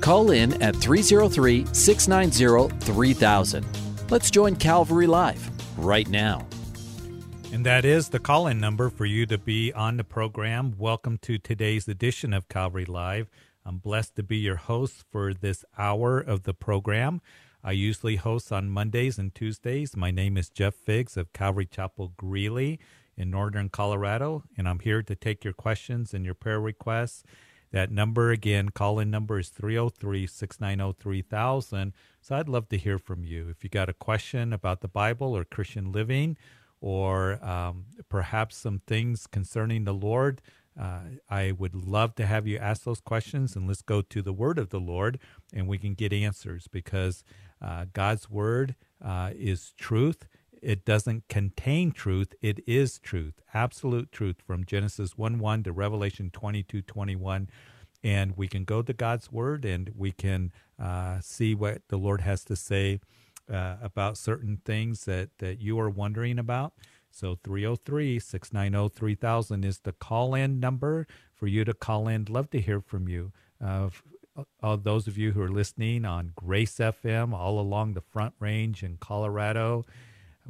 Call in at 303 690 3000. Let's join Calvary Live right now. And that is the call in number for you to be on the program. Welcome to today's edition of Calvary Live. I'm blessed to be your host for this hour of the program. I usually host on Mondays and Tuesdays. My name is Jeff Figs of Calvary Chapel Greeley in northern Colorado, and I'm here to take your questions and your prayer requests. That number again, call in number is 303 690 3000. So I'd love to hear from you. If you got a question about the Bible or Christian living, or um, perhaps some things concerning the Lord, uh, I would love to have you ask those questions and let's go to the Word of the Lord and we can get answers because uh, God's Word uh, is truth it doesn't contain truth. It is truth, absolute truth from Genesis 1 1 to Revelation 22 21. And we can go to God's word and we can uh, see what the Lord has to say uh, about certain things that, that you are wondering about. So 303 690 3000 is the call in number for you to call in. Love to hear from you. Uh, all those of you who are listening on Grace FM all along the Front Range in Colorado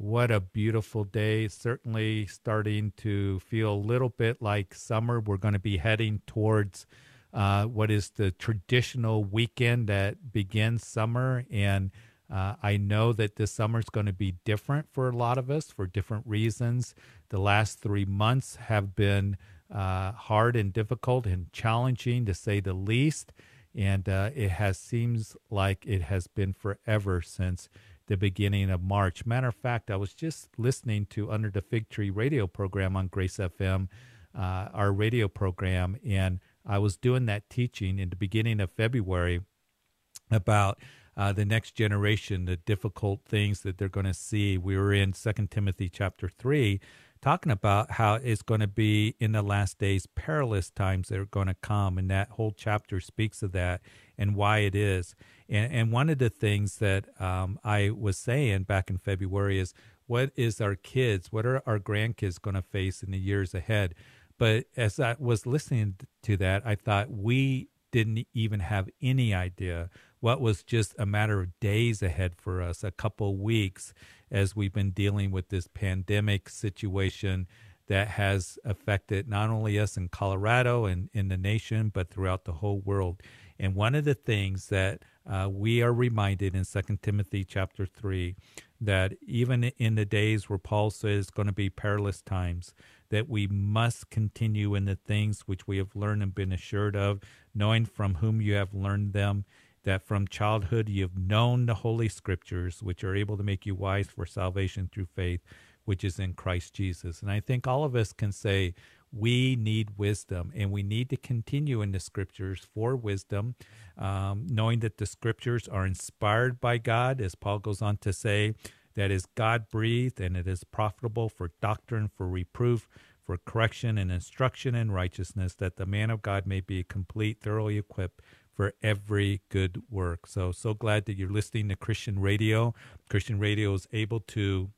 what a beautiful day. Certainly starting to feel a little bit like summer. We're going to be heading towards uh, what is the traditional weekend that begins summer. And uh, I know that this summer is going to be different for a lot of us for different reasons. The last three months have been uh, hard and difficult and challenging to say the least. And uh, it has seems like it has been forever since the beginning of March. Matter of fact, I was just listening to Under the Fig Tree radio program on Grace FM, uh, our radio program, and I was doing that teaching in the beginning of February about uh, the next generation, the difficult things that they're going to see. We were in Second Timothy chapter three, talking about how it's going to be in the last days perilous times that are going to come and that whole chapter speaks of that and why it is and, and one of the things that um, i was saying back in february is what is our kids what are our grandkids going to face in the years ahead but as i was listening to that i thought we didn't even have any idea what was just a matter of days ahead for us, a couple weeks, as we've been dealing with this pandemic situation that has affected not only us in Colorado and in the nation, but throughout the whole world. And one of the things that uh, we are reminded in Second Timothy chapter 3 that even in the days where Paul says it's going to be perilous times, that we must continue in the things which we have learned and been assured of, knowing from whom you have learned them, that from childhood you've known the Holy Scriptures, which are able to make you wise for salvation through faith, which is in Christ Jesus. And I think all of us can say, we need wisdom and we need to continue in the scriptures for wisdom, um, knowing that the scriptures are inspired by God, as Paul goes on to say, that is God breathed and it is profitable for doctrine, for reproof, for correction and instruction in righteousness, that the man of God may be complete, thoroughly equipped for every good work. So, so glad that you're listening to Christian radio. Christian radio is able to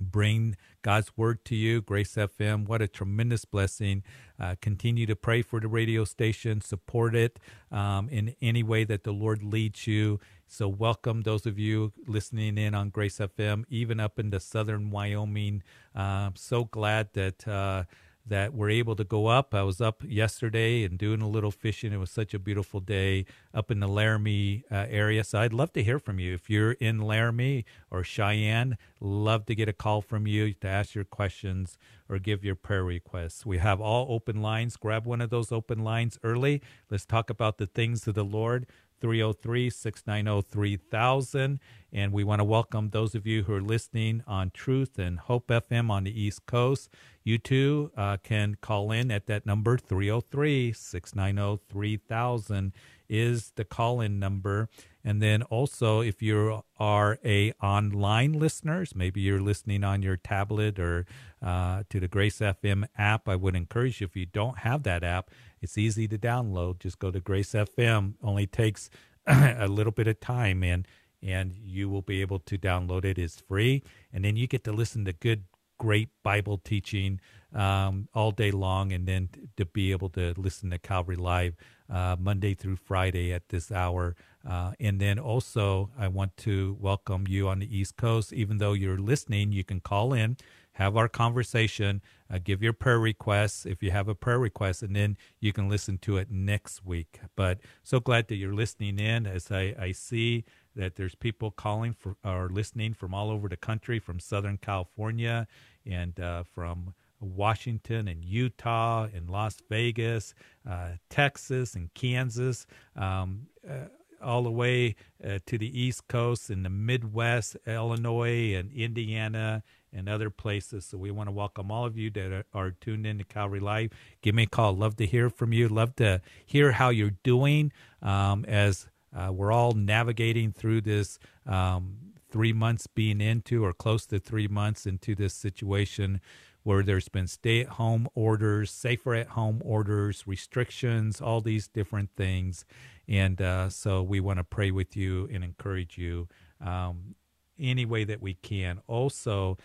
bring God's word to you. Grace FM, what a tremendous blessing. Uh, continue to pray for the radio station, support it um, in any way that the Lord leads you. So, welcome those of you listening in on Grace FM, even up into southern Wyoming. Uh, so glad that. Uh, that we're able to go up. I was up yesterday and doing a little fishing. It was such a beautiful day up in the Laramie uh, area. So I'd love to hear from you. If you're in Laramie or Cheyenne, love to get a call from you to ask your questions or give your prayer requests. We have all open lines. Grab one of those open lines early. Let's talk about the things of the Lord. 303 690 3000. And we want to welcome those of you who are listening on Truth and Hope FM on the East Coast. You too uh, can call in at that number 303 690 3000 is the call in number. And then also, if you are a online listeners, maybe you're listening on your tablet or uh, to the Grace FM app, I would encourage you if you don't have that app, it's easy to download. Just go to Grace FM. Only takes a little bit of time, and and you will be able to download it. It's free, and then you get to listen to good, great Bible teaching um, all day long, and then to be able to listen to Calvary Live uh, Monday through Friday at this hour. Uh, and then also, I want to welcome you on the East Coast. Even though you're listening, you can call in have our conversation, uh, give your prayer requests if you have a prayer request, and then you can listen to it next week. But so glad that you're listening in as I, I see that there's people calling for or listening from all over the country, from Southern California and uh, from Washington and Utah and Las Vegas, uh, Texas and Kansas. Um, uh, all the way uh, to the East Coast and the Midwest, Illinois and Indiana and other places. So we want to welcome all of you that are, tuned in to Calvary Live. Give me a call. Love to hear from you. Love to hear how you're doing um, as uh, we're all navigating through this um, three months being into or close to three months into this situation where there's been stay at home orders, safer at home orders, restrictions, all these different things. And uh, so we want to pray with you and encourage you um, any way that we can. Also,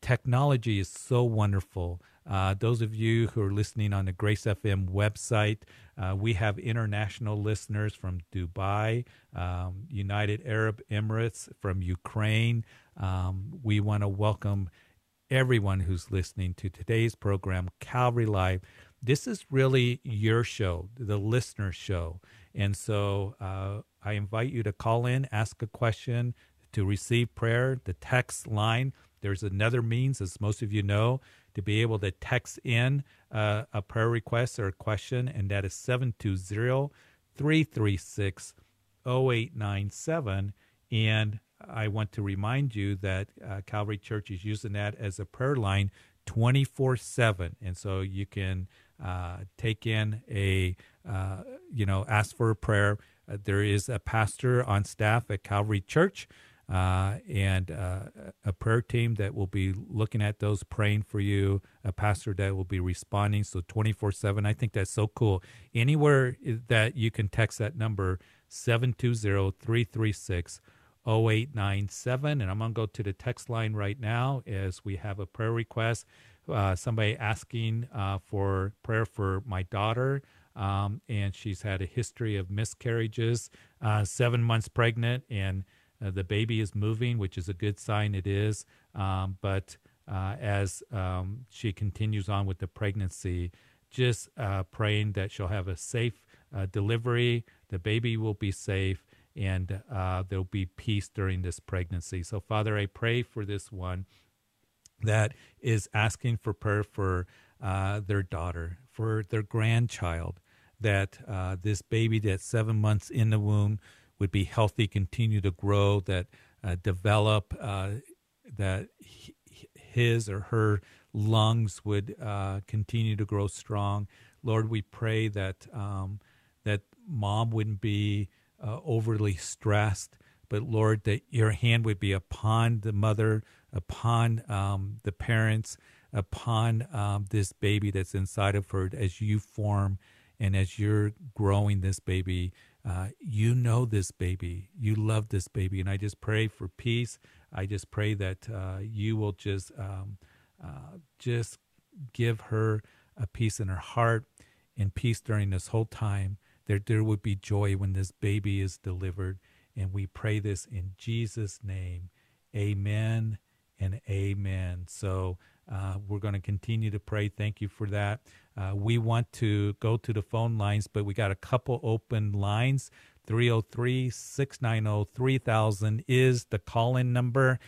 technology is so wonderful. Uh, those of you who are listening on the Grace FM website, uh, we have international listeners from Dubai, um, United Arab Emirates, from Ukraine. Um, we want to welcome everyone who's listening to today's program, Calvary Live. This is really your show, the listener show. And so uh, I invite you to call in, ask a question, to receive prayer. The text line there's another means, as most of you know, to be able to text in uh, a prayer request or a question, and that is 720 336 0897. And I want to remind you that uh, Calvary Church is using that as a prayer line 24 7. And so you can uh, take in a, uh, you know, ask for a prayer. Uh, there is a pastor on staff at Calvary Church uh, and uh, a prayer team that will be looking at those, praying for you, a pastor that will be responding. So 24 7. I think that's so cool. Anywhere that you can text that number, 720 336 0897. And I'm going to go to the text line right now as we have a prayer request. Uh, somebody asking uh, for prayer for my daughter. Um, and she's had a history of miscarriages, uh, seven months pregnant, and uh, the baby is moving, which is a good sign it is. Um, but uh, as um, she continues on with the pregnancy, just uh, praying that she'll have a safe uh, delivery, the baby will be safe, and uh, there'll be peace during this pregnancy. So, Father, I pray for this one that is asking for prayer for uh, their daughter, for their grandchild, that this baby that's seven months in the womb would be healthy, continue to grow, that uh, develop, uh, that his or her lungs would uh, continue to grow strong. Lord, we pray that um, that mom wouldn't be uh, overly stressed, but Lord, that your hand would be upon the mother, upon um, the parents, upon um, this baby that's inside of her as you form and as you're growing this baby uh, you know this baby. You love this baby. And I just pray for peace. I just pray that uh, you will just um, uh, just give her a peace in her heart and peace during this whole time. There, there would be joy when this baby is delivered. And we pray this in Jesus' name. Amen and amen. So uh, we're going to continue to pray. Thank you for that. Uh, we want to go to the phone lines, but we got a couple open lines. 303 690 3000 is the call in number.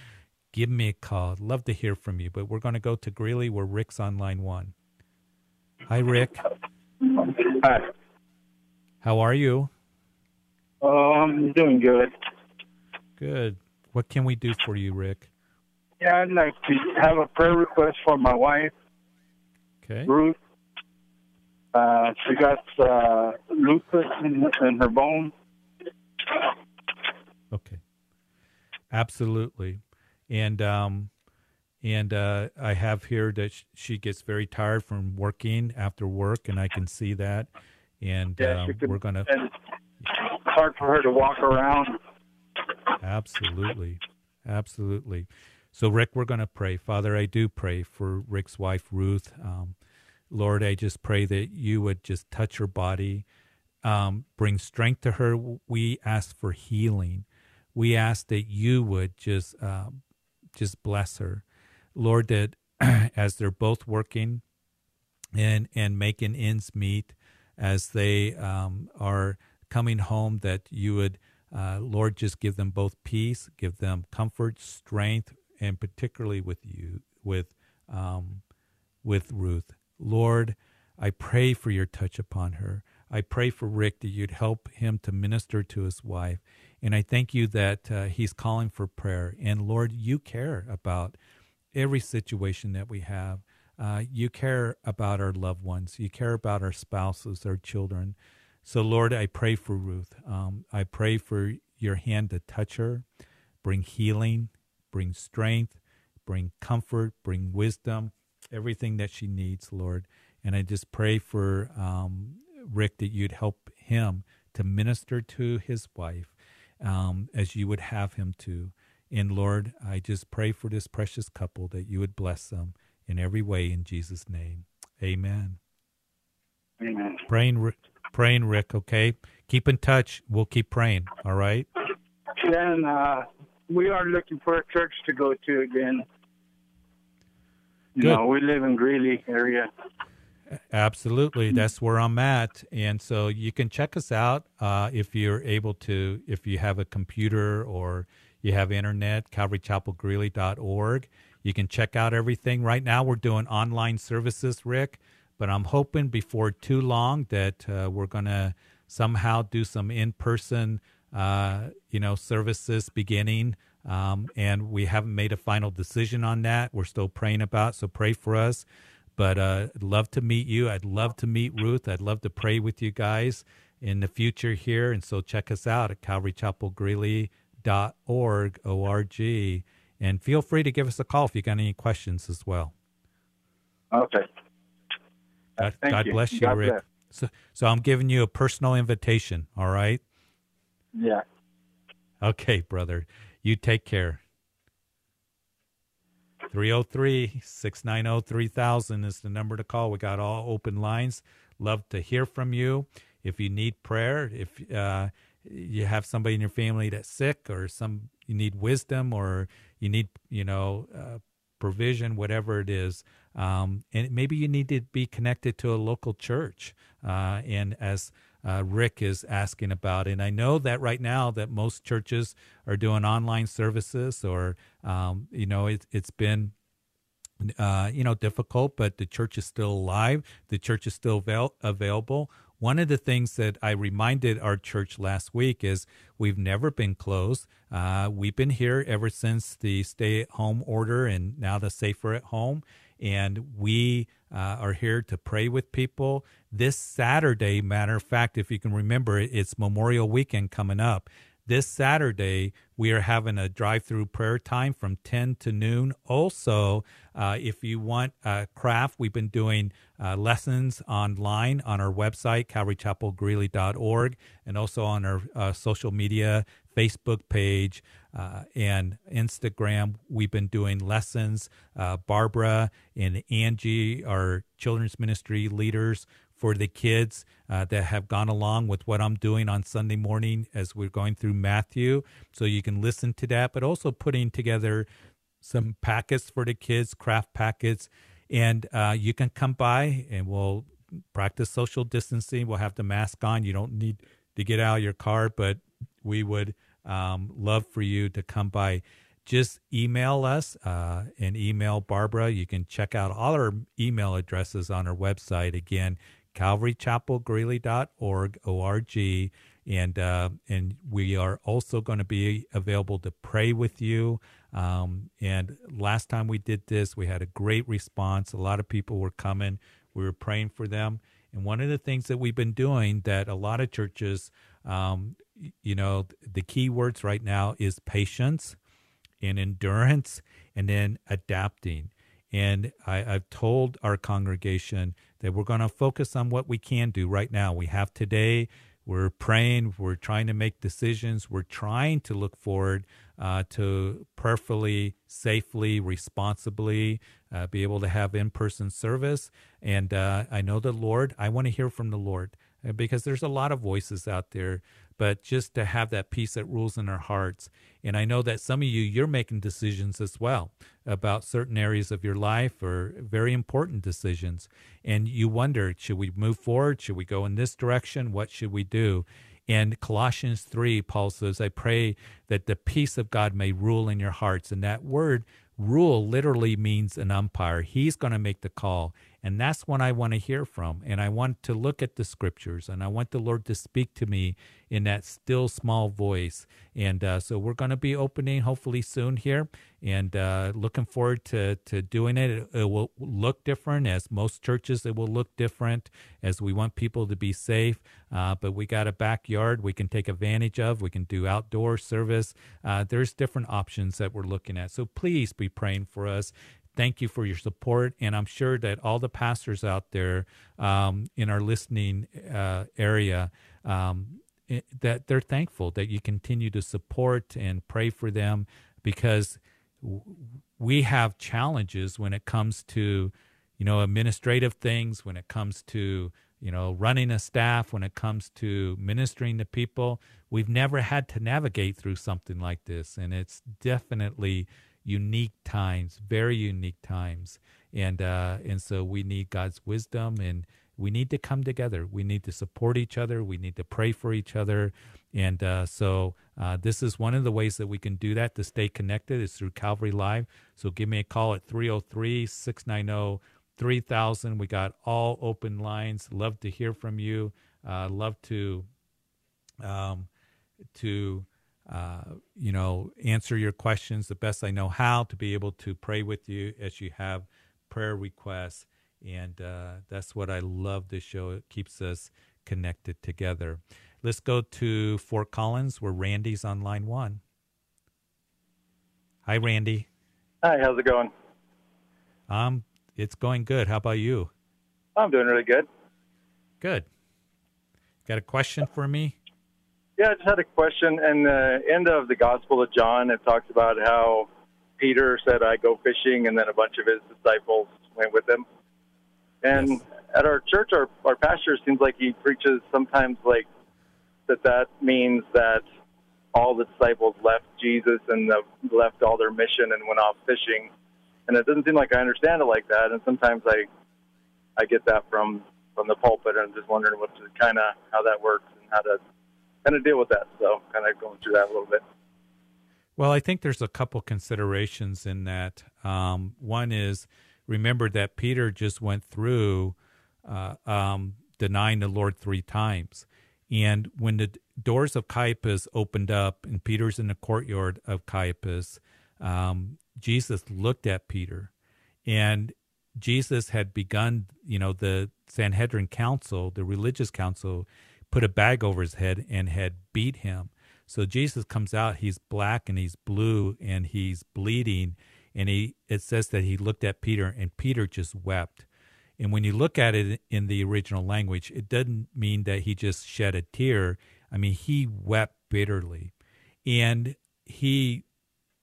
Give me a call. Love to hear from you. But we're going to go to Greeley where Rick's on line one. Hi, Rick. Hi. How are you? I'm doing good. Good. What can we do for you, Rick? Yeah, I'd like to have a prayer request for my wife, Okay. Ruth. Uh, she got uh, lupus in, in her bone. Okay. Absolutely. And um and uh I have here that she gets very tired from working after work and I can see that and Yeah, um, could- we're going to it's hard for her to walk around. Absolutely. Absolutely. So, Rick, we're going to pray. Father, I do pray for Rick's wife, Ruth. Um, Lord, I just pray that you would just touch her body, um, bring strength to her. We ask for healing. We ask that you would just, um, just bless her. Lord, that as they're both working and, and making ends meet, as they um, are coming home, that you would uh, Lord, just give them both peace, give them comfort, strength, and particularly with you, with um, with Ruth. Lord, I pray for your touch upon her. I pray for Rick that you'd help him to minister to his wife, and I thank you that uh, he's calling for prayer. And Lord, you care about every situation that we have. Uh, you care about our loved ones. You care about our spouses, our children. So, Lord, I pray for Ruth. Um, I pray for your hand to touch her, bring healing, bring strength, bring comfort, bring wisdom, everything that she needs, Lord. And I just pray for um, Rick that you'd help him to minister to his wife um, as you would have him to. And Lord, I just pray for this precious couple that you would bless them in every way in Jesus' name. Amen. Amen. Praying, Rick- praying, Rick. Okay, keep in touch. We'll keep praying. All right. Then uh, we are looking for a church to go to again. Good. know, we live in Greeley area. Absolutely, that's where I'm at, and so you can check us out uh, if you're able to. If you have a computer or you have internet, CalvaryChapelGreeley.org. You can check out everything. Right now, we're doing online services, Rick, but I'm hoping before too long that uh, we're going to somehow do some in-person, you know, services beginning. Um, and we haven't made a final decision on that. We're still praying about. So pray for us. But uh, I'd love to meet you. I'd love to meet Ruth. I'd love to pray with you guys in the future here. And so check us out at CalvaryChapelGreeley.org, O-R-G. And feel free to give us a call if you got any questions as well. Okay. God, Thank God you. bless you, God Rick. bless. So, so I'm giving you a personal invitation. All right. Yeah. Okay, brother. You take care. 303 690 3000 is the number to call. We got all open lines. Love to hear from you. If you need prayer, if uh, you have somebody in your family that's sick or some you need wisdom or you need, you know, uh, provision, whatever it is. Um, and maybe you need to be connected to a local church. Uh, and as uh, Rick is asking about, and I know that right now that most churches are doing online services, or um, you know, it, it's been uh, you know, difficult, but the church is still alive. The church is still avail- available. One of the things that I reminded our church last week is we've never been closed. Uh, we've been here ever since the stay at home order and now the safer at home. And we uh, are here to pray with people. This Saturday, matter of fact, if you can remember, it's Memorial Weekend coming up. This Saturday, we are having a drive through prayer time from 10 to noon. Also, uh, if you want uh, craft, we've been doing uh, lessons online on our website, calvarychapelgreeley.org, and also on our uh, social media, Facebook page uh, and Instagram. We've been doing lessons. Uh, Barbara and Angie, our children's ministry leaders, for the kids uh, that have gone along with what I'm doing on Sunday morning as we're going through Matthew. So you can listen to that, but also putting together some packets for the kids, craft packets. And uh, you can come by and we'll practice social distancing. We'll have the mask on. You don't need to get out of your car, but we would um, love for you to come by. Just email us uh, and email Barbara. You can check out all our email addresses on our website. Again, calvarychapelgreeley.org, O-R-G. and uh, and we are also going to be available to pray with you. Um, and last time we did this, we had a great response. A lot of people were coming. We were praying for them. And one of the things that we've been doing that a lot of churches, um, you know, the key words right now is patience and endurance and then adapting. And I, have told our congregation that we're going to focus on what we can do right now. We have today, we're praying, we're trying to make decisions, we're trying to look forward uh, to prayerfully, safely, responsibly uh, be able to have in person service. And uh, I know the Lord, I want to hear from the Lord uh, because there's a lot of voices out there but just to have that peace that rules in our hearts. And I know that some of you, you're making decisions as well about certain areas of your life or very important decisions. And you wonder, should we move forward? Should we go in this direction? What should we do? And Colossians 3, Paul says, I pray that the peace of God may rule in your hearts. And that word rule literally means an umpire. He's going to make the call. And that's what I want to hear from. And I want to look at the scriptures and I want the Lord to speak to me in that still small voice. And uh, so we're going to be opening hopefully soon here and uh, looking forward to, to doing it. it. it. will look different as most churches, it will look different as we want people to be safe. Uh, but we got a backyard we can take advantage of. We can do outdoor service. Uh, there's different options that we're looking at. So please be praying for us thank you for your support. And I'm sure that all the pastors out there um, in our listening uh, area, um, it, that they're thankful that you continue to support and pray for them because we have challenges when it comes to, you know, administrative things, when it comes to, you know, running a staff, when it comes to ministering to people. We've never had to navigate through something like this. And it's definitely unique times, very unique times. And, uh, and so we need God's wisdom and we need to come together. We need to support each other. We need to pray for each other. And uh, so uh, this is one of the ways that we can do that to stay connected is through Calvary Live. So give me a call at 303 690 3000. We got all open lines. Love to hear from you. Uh, love to um, to uh, you know answer your questions the best I know how to be able to pray with you as you have prayer requests. And uh, that's what I love this show. It keeps us connected together. Let's go to Fort Collins where Randy's on line one. Hi, Randy. Hi, how's it going? Um, it's going good. How about you? I'm doing really good. Good. Got a question for me? Yeah, I just had a question. In the end of the Gospel of John, it talks about how Peter said, I go fishing, and then a bunch of his disciples went with him. And yes. at our church, our, our pastor seems like he preaches sometimes like that that means that all the disciples left Jesus and the, left all their mission and went off fishing. And it doesn't seem like I understand it like that. And sometimes I I get that from from the pulpit, and I'm just wondering what kind of how that works and how to kind of deal with that. So kind of going through that a little bit. Well, I think there's a couple considerations in that. Um, one is remember that Peter just went through uh, um, denying the Lord three times. And when the doors of Caiaphas opened up and Peter's in the courtyard of Caiaphas, um, Jesus looked at Peter and Jesus had begun, you know, the Sanhedrin council, the religious council, put a bag over his head and had beat him. So Jesus comes out, he's black and he's blue and he's bleeding. And he it says that he looked at Peter and Peter just wept. And when you look at it in the original language, it doesn't mean that he just shed a tear. I mean, he wept bitterly. And he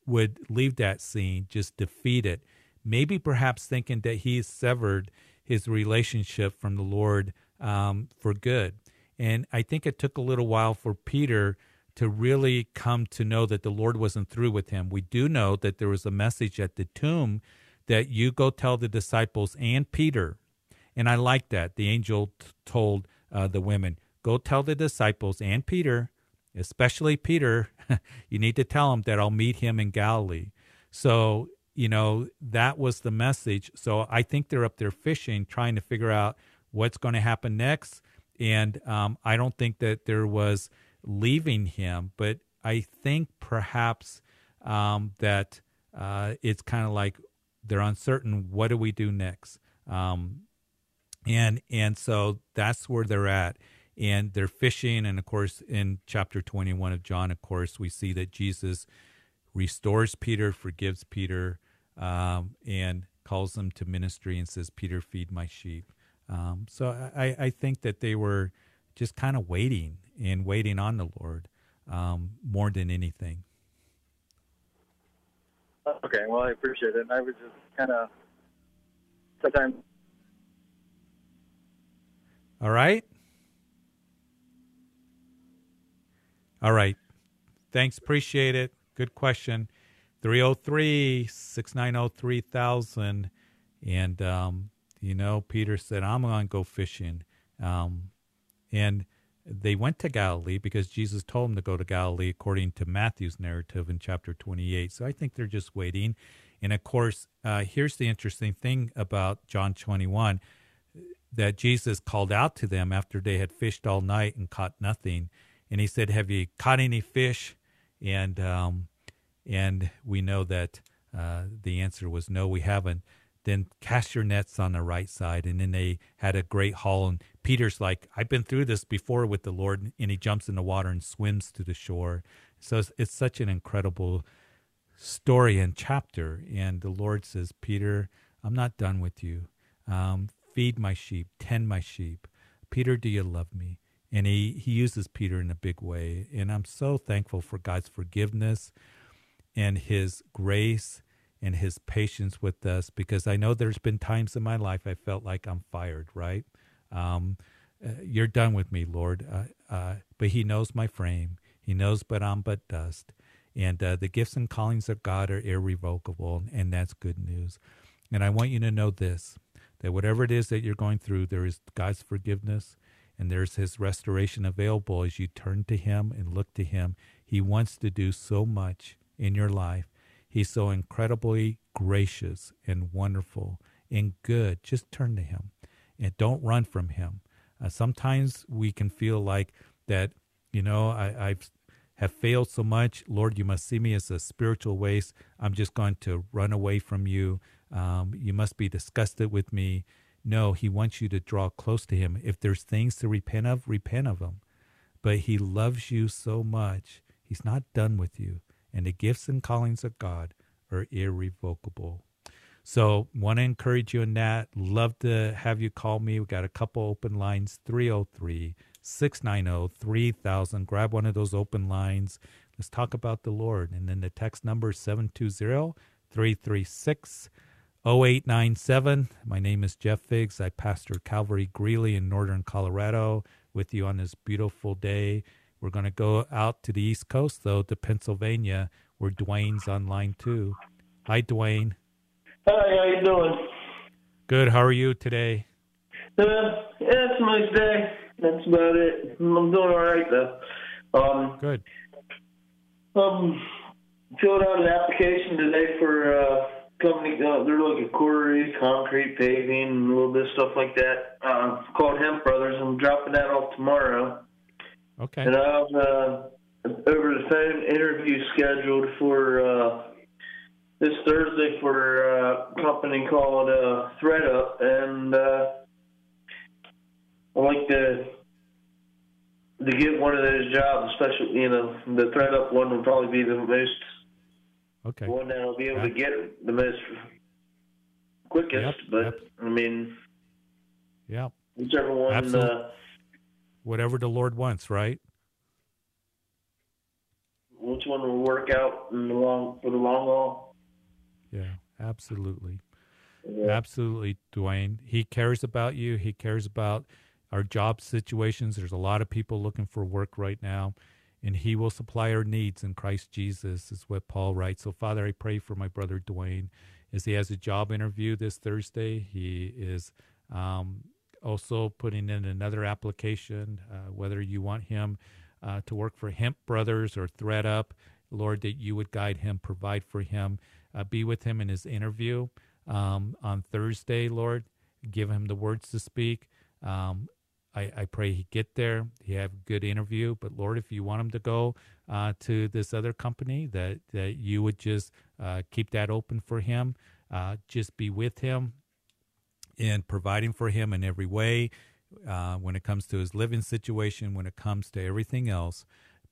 would leave that scene just defeated, maybe perhaps thinking that he severed his relationship from the Lord um, for good. And I think it took a little while for Peter to really come to know that the Lord wasn't through with him. We do know that there was a message at the tomb that you go tell the disciples and Peter and I like that. The angel t- told uh, the women, Go tell the disciples and Peter, especially Peter, you need to tell him that I'll meet him in Galilee. So, you know, that was the message. So I think they're up there fishing, trying to figure out what's going to happen next. And um, I don't think that there was leaving him. But I think perhaps um, that uh, it's kind of like they're uncertain. What do we do next? Um, and and so that's where they're at and they're fishing and of course in chapter 21 of john of course we see that jesus restores peter forgives peter um, and calls him to ministry and says peter feed my sheep um, so I, I think that they were just kind of waiting and waiting on the lord um, more than anything Okay, well, I appreciate it. And I was just kind of sometimes. All right. All right. Thanks. Appreciate it. Good question. 303 690 3000. And, um, you know, Peter said, I'm going to go fishing. Um, and they went to Galilee because Jesus told them to go to Galilee according to Matthew's narrative in chapter 28. So I think they're just waiting. And of course, uh, here's the interesting thing about John 21 that Jesus called out to them after they had fished all night and caught nothing. And he said, Have you caught any fish? And, um, and we know that uh, the answer was no, we haven't then cast your nets on the right side. And then they had a great haul. And Peter's like, I've been through this before with the Lord. And he jumps in the water and swims to the shore. So it's, it's such an incredible story and chapter. And the Lord says, Peter, I'm not done with you. Um, feed my sheep, tend my sheep. Peter, do you love me? And he, he uses Peter in a big way. And I'm so thankful for God's forgiveness and his grace and his patience with us because I know there's been times in my life I felt like I'm fired, right? Um, uh, you're done with me, Lord. Uh, uh, but he knows my frame. He knows but I'm but dust. And uh, the gifts and callings of God are irrevocable, and that's good news. And I want you to know this that whatever it is that you're going through, there is God's forgiveness and there's his restoration available as you turn to him and look to him. He wants to do so much in your life He's so incredibly gracious and wonderful and good. Just turn to Him and don't run from Him. Uh, sometimes we can feel like that, you know, I, I've have failed so much. Lord, you must see me as a spiritual waste. I'm just going to run away from you. Um, you must be disgusted with me. No, he wants you to draw close to him. If there's things to repent of, repent of them. But he loves you so much. He's not done with you and the gifts and callings of God are irrevocable. So, want to encourage you in that. Love to have you call me. We got a couple open lines 303 690 3000. Grab one of those open lines. Let's talk about the Lord. And then the text number is 720 336 0897. My name is Jeff Figs. I pastor Calvary Greeley in northern Colorado with you on this beautiful day. We're going to go out to the East Coast, though, to Pennsylvania, where Dwayne's on line two. Hi, Dwayne. Hi, how you doing? Good. How are you today? Uh, yeah, it's a nice day. That's about it. I'm doing all right though. Um, Good. Um, filled out an application today for uh, company. Uh, they're looking at quarries, concrete, paving, and a little bit of stuff like that. Uh, called Hempt Brothers. I'm dropping that off tomorrow. Okay. And I have uh, over the phone interview scheduled for uh, this Thursday for a company called uh, ThredUp, and uh, I like to to get one of those jobs, especially you know the ThredUp one will probably be the most Okay. one that I'll be able Yeah. to get the most quickest. Yep, but yep. I mean, Yeah. whichever one. Absolute- Uh, Whatever the Lord wants, right? which one will work out in the long for the long haul? Yeah. Absolutely. Yeah. Absolutely, Dwayne. He cares about you. He cares about our job situations. There's a lot of people looking for work right now, and He will supply our needs in Christ Jesus, is what Paul writes. So, Father, I pray for my brother Dwayne as he has a job interview this Thursday. He is um, also putting in another application, uh, whether you want him uh, to work for Hempt Brothers or ThredUp. Lord, that you would guide him, provide for him, uh, be with him in his interview. Um, on Thursday, Lord. Give him the words to speak. Um, I, I pray he get there, he have a good interview. But Lord, if you want him to go uh, to this other company, that that you would just uh, keep that open for him. Uh, just be with him and providing for him in every way. Uh, when it comes to his living situation, when it comes to everything else,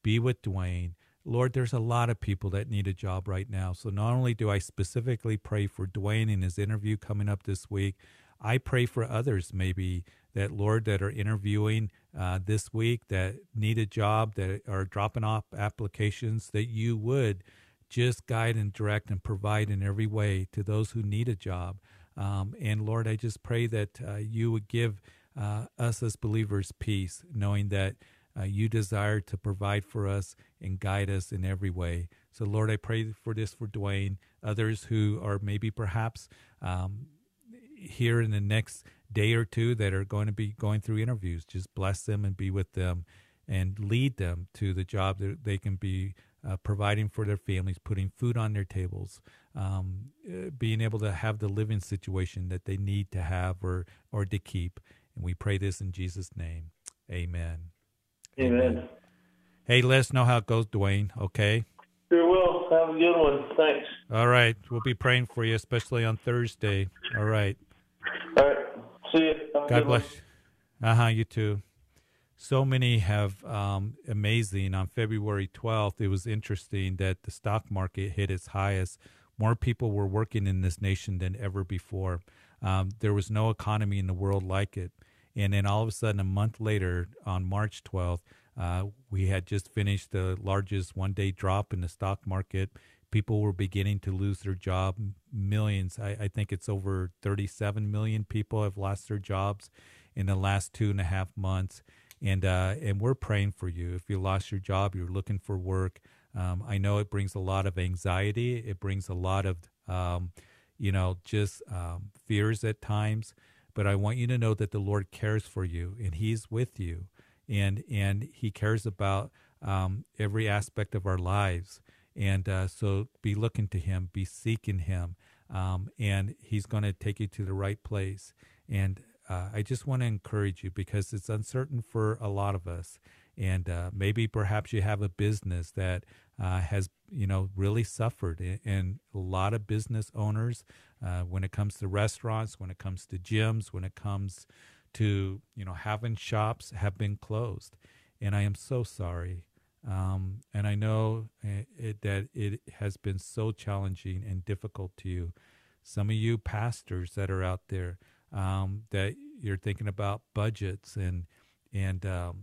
be with Dwayne. Lord, there's a lot of people that need a job right now. So not only do I specifically pray for Dwayne in his interview coming up this week, I pray for others maybe that, Lord, that are interviewing uh, this week that need a job, that are dropping off applications, that you would just guide and direct and provide in every way to those who need a job. Um, and Lord, I just pray that uh, you would give uh, us as believers peace, knowing that uh, you desire to provide for us and guide us in every way. So, Lord, I pray for this for Dwayne, others who are maybe perhaps um, here in the next day or two that are going to be going through interviews. Just bless them and be with them and lead them to the job that they can be uh, providing for their families, putting food on their tables, um, uh, being able to have the living situation that they need to have or, or to keep. And we pray this in Jesus' name. Amen. Amen. Amen. Hey, let us know how it goes, Dwayne, okay? Sure will. Have a good one. Thanks. All right. We'll be praying for you, especially on Thursday. All right. All right. See you. God bless. Uh huh. You too. So many have um, amazing. On February 12th, it was interesting that the stock market hit its highest. More people were working in this nation than ever before. Um, there was no economy in the world like it. And then all of a sudden, a month later, on March 12th, uh, we had just finished the largest one day drop in the stock market. People were beginning to lose their job. Millions, I, I, think it's over 37 million people have lost their jobs in the last two and a half months. And, uh, and we're praying for you. If you lost your job, you're looking for work. Um, I know it brings a lot of anxiety. It brings a lot of, um, you know, just um, fears at times. But I want you to know that the Lord cares for you and He's with you and and He cares about um, every aspect of our lives. And uh, so be looking to Him, be seeking Him, um, and He's going to take you to the right place. And uh, I just want to encourage you because it's uncertain for a lot of us. And uh, maybe perhaps you have a business that uh, has, you know, really suffered. And a lot of business owners, uh, when it comes to restaurants, when it comes to gyms, when it comes to you know having shops have been closed, and I am so sorry. Um, and I know uh, it, that it has been so challenging and difficult to you. Some of you pastors that are out there um, that you're thinking about budgets and and um,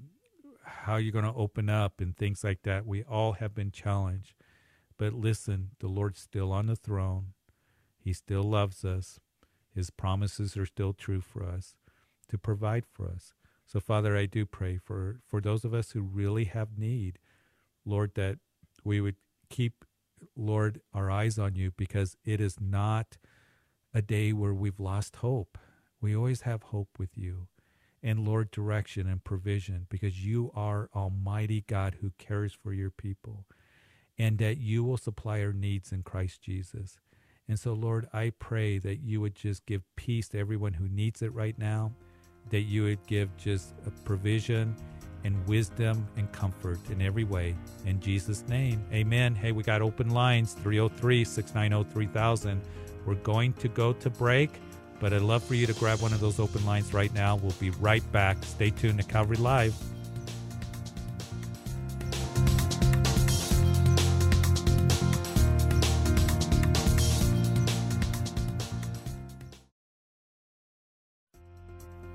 how you're going to open up and things like that. We all have been challenged, but listen, the Lord's still on the throne. He still loves us. His promises are still true for us to provide for us. So, Father, I do pray for, for those of us who really have need, Lord, that we would keep, Lord, our eyes on you because it is not a day where we've lost hope. We always have hope with you. And Lord, direction and provision because you are Almighty God who cares for your people and that you will supply our needs in Christ Jesus. And so, Lord, I pray that you would just give peace to everyone who needs it right now that you would give just a provision and wisdom and comfort in every way. In Jesus' name, amen. Hey, we got open lines 303 690 3000. We're going to go to break, but I'd love for you to grab one of those open lines right now. We'll be right back. Stay tuned to Calvary Live.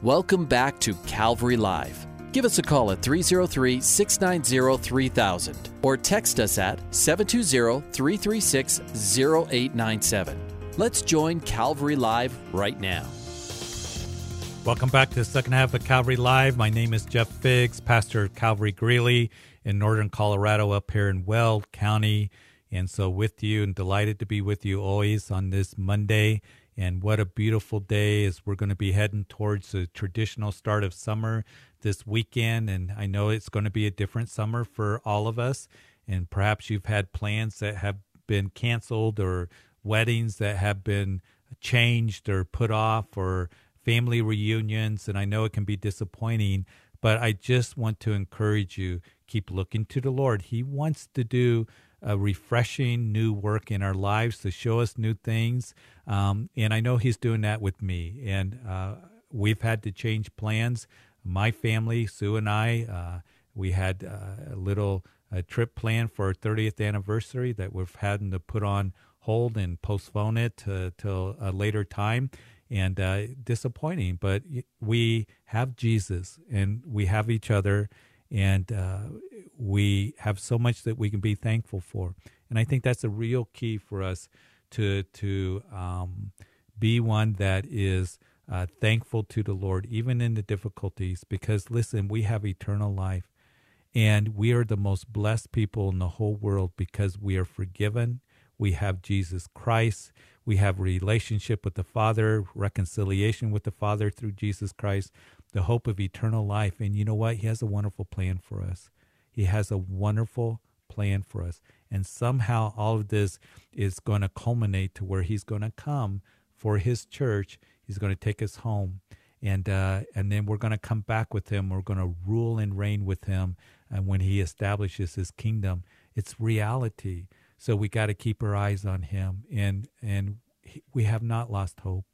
Welcome back to Calvary Live. Give us a call at 303 690 3000 or text us at 720 336 0897. Let's join Calvary Live right now. Welcome back to the second half of Calvary Live. My name is Jeff Figs, pastor of Calvary Greeley in northern Colorado, up here in Weld County. And so, with you and delighted to be with you always on this Monday and what a beautiful day as we're going to be heading towards the traditional start of summer this weekend. And I know it's going to be a different summer for all of us. And perhaps you've had plans that have been canceled or weddings that have been changed or put off or family reunions, and I know it can be disappointing, but I just want to encourage you keep looking to the Lord. He wants to do a refreshing new work in our lives to show us new things. Um, and I know He's doing that with me. And uh, we've had to change plans. My family, Sue and I, uh, we had uh, a little a trip planned for our 30th anniversary that we've had to put on hold and postpone it to, till a later time. And uh, disappointing, but we have Jesus and we have each other, and uh, we have so much that we can be thankful for. And I think that's a real key for us to to um, be one that is uh, thankful to the Lord, even in the difficulties. Because listen, we have eternal life, and we are the most blessed people in the whole world because we are forgiven. We have Jesus Christ. We have relationship with the Father, reconciliation with the Father through Jesus Christ, the hope of eternal life. And you know what? He has a wonderful plan for us. He has a wonderful plan for us. And somehow all of this is going to culminate to where he's going to come for his church. He's going to take us home. And, uh, and then we're going to come back with him. We're going to rule and reign with him. And when he establishes his kingdom, it's reality. So we got to keep our eyes on him. And, and we have not lost hope.